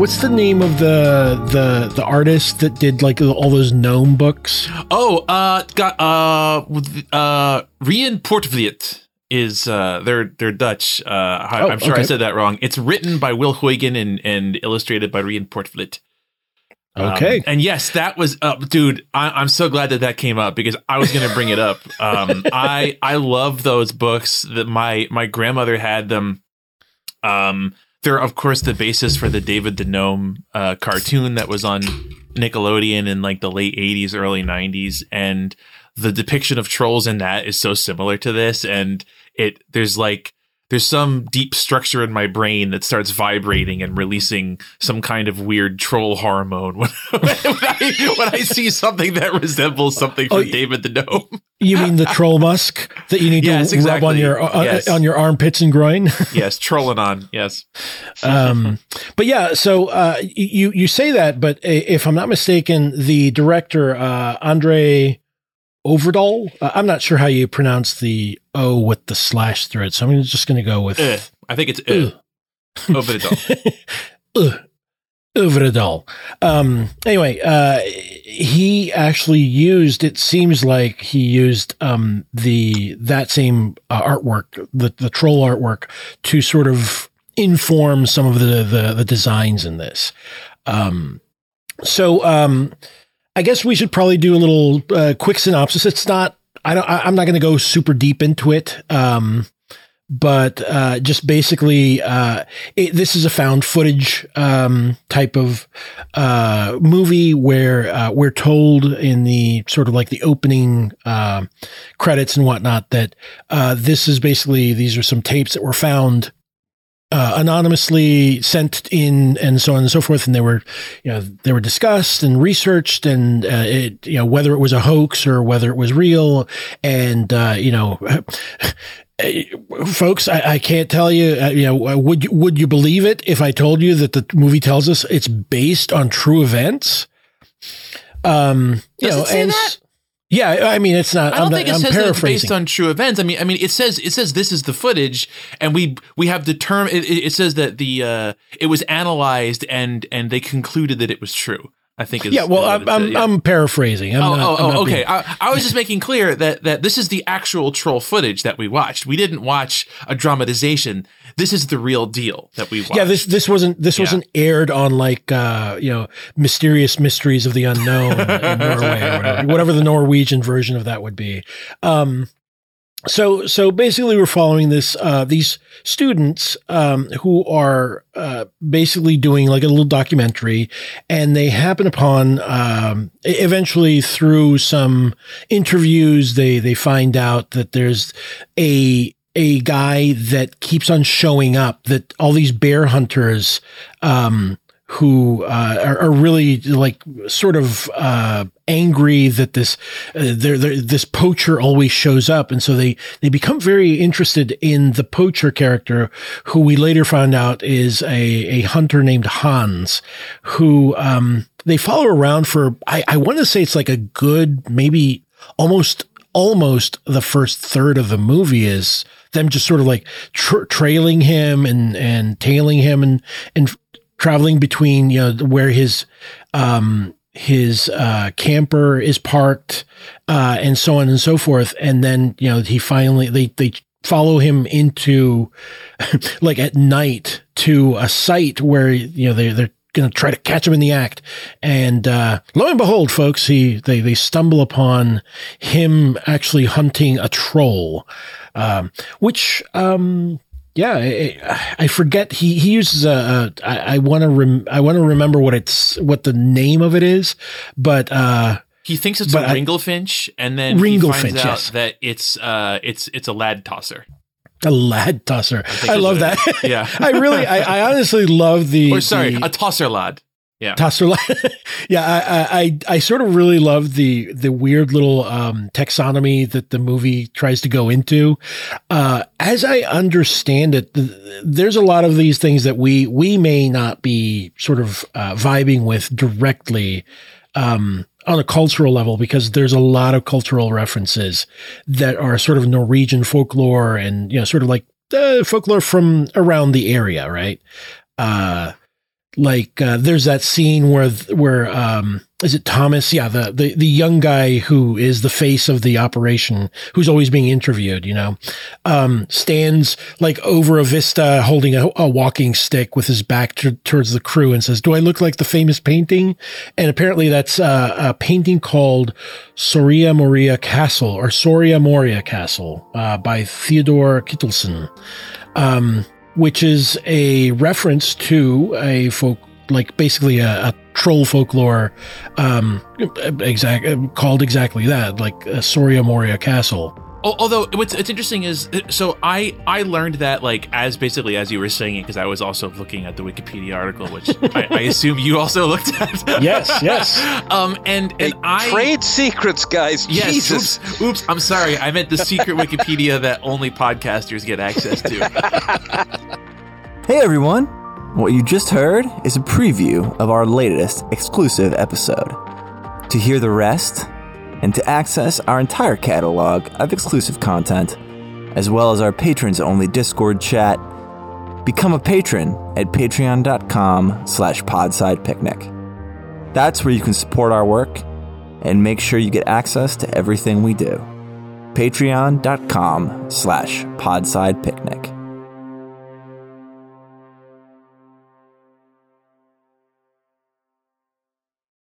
What's the name of the the the artist that did like all those gnome books? Oh, uh, got uh, uh, Rien Poortvliet is uh, they're they're Dutch. Uh, I, Oh, I'm sure I said that wrong. It's written by Wil Huygen and and illustrated by Rien Poortvliet. Um, Okay. and yes, that was up, dude. I, I'm so glad that that came up because I was going to bring it up. Um, I I love those books that my my grandmother had them. Um, they're of course the basis for the David the Gnome uh, cartoon that was on Nickelodeon in like the late 80s, early 90s, and the depiction of trolls in that is so similar to this, and it there's like there's some deep structure in my brain that starts vibrating and releasing some kind of weird troll hormone when, when, I, when I see something that resembles something from Oh, David the Gnome. You mean the troll musk that you need Yes, to rub on your uh, Yes. on your armpits and groin? yes, trolling on. Yes. um, but yeah, so uh, you you say that, but if I'm not mistaken, the director uh, Andre Overdahl, uh, I'm not sure how you pronounce the O with the slash through it, so I'm just going to go with Ugh. I think it's uh, over the dog. Ugh. Overdahl. Um, anyway, uh, he actually used. It seems like he used um, the that same uh, artwork, the the troll artwork, to sort of inform some of the the, the designs in this. Um, so um, I guess we should probably do a little uh, quick synopsis. It's not. I don't. I, I'm not going to go super deep into it. Um, but uh, just basically, uh, it, this is a found footage um, type of uh, movie where uh, we're told in the sort of like the opening uh, credits and whatnot that uh, this is basically these are some tapes that were found uh, anonymously sent in and so on and so forth and they were you know they were discussed and researched and uh, it you know whether it was a hoax or whether it was real and uh, you know folks I, I can't tell you uh, you know would you, would you believe it if I told you that the movie tells us it's based on true events um you Does know it say and that? Yeah I mean it's not I don't I'm, think it I'm says that it's based on true events. I mean, I mean, it says it says this is the footage, and we we have determined. It, it says that the uh, it was analyzed and and they concluded that it was true. I think. Is, yeah well I'm, I'm, yeah. I'm paraphrasing I'm oh, not- oh, oh, being- okay. I, I was just making clear that that this is the actual troll footage that we watched. We didn't watch a dramatization. This is the real deal that we watched. Yeah, this this wasn't this Yeah. wasn't aired on like uh, you know mysterious mysteries of the unknown in Norway or whatever, whatever the Norwegian version of that would be. Um, so so basically, we're following this uh, these students um, who are uh, basically doing like a little documentary, and they happen upon um, eventually through some interviews they they find out that there's a a guy that keeps on showing up that all these bear hunters um who uh, are, are really like sort of uh, angry that this uh, they're, they're, this poacher always shows up, and so they they become very interested in the poacher character, who we later found out is a a hunter named Hans, who um, they follow around for I, I want to say it's like a good maybe almost almost the first third of the movie is them just sort of like tra- trailing him and and tailing him and and traveling between you know where his um his uh camper is parked uh and so on and so forth. And then you know he finally they they follow him into like at night to a site where you know they they're going to try to catch him in the act. And uh lo and behold folks he they they stumble upon him actually hunting a troll um which um yeah, I, I forget. He he uses a. a I, I want to rem, I want to remember what it's what the name of it is, but uh, he thinks it's a I- ringlefinch, and then he Ringlefinch, finds out yes. that it's uh it's it's a lad tosser. a lad tosser. think I, love that. it. Yeah. I really, I, I honestly love the. Or sorry, the a tosser lad. Yeah. yeah, I, I I sort of really love the the weird little um, taxonomy that the movie tries to go into. Uh, as I understand it, th- there's a lot of these things that we we may not be sort of uh, vibing with directly. Um, on a cultural level, because there's a lot of cultural references that are sort of Norwegian folklore and, you know, sort of like uh, folklore from around the area, right? Uh, like uh, there's that scene where where um is it Thomas? Yeah the, the the young guy who is the face of the operation who's always being interviewed you know um stands like over a vista holding a, a walking stick with his back t- towards the crew and says do I look like the famous painting? And apparently that's uh, a painting called Soria Moria Castle or Soria Moria Castle uh, by Theodor Kittelsen. Um which is a reference to a folk, like basically a, a troll folklore, um, exact called exactly that, like Soria Moria Castle. Although what's it's interesting is so I I learned that like as basically as you were saying it because I was also looking at the Wikipedia article which I, I, assume you also looked at. yes, yes. Um and and hey, I trade secrets, guys. Yes. Jesus. Oops, oops. I'm sorry. I meant the secret Wikipedia that only podcasters get access to. hey everyone. What you just heard is a preview of our latest exclusive episode. To hear the rest and to access our entire catalog of exclusive content, as well as our patrons only Discord chat, become a patron at patreon.com slash podsidepicnic. That's where you can support our work and make sure you get access to everything we do. Patreon.com slash podsidepicnic.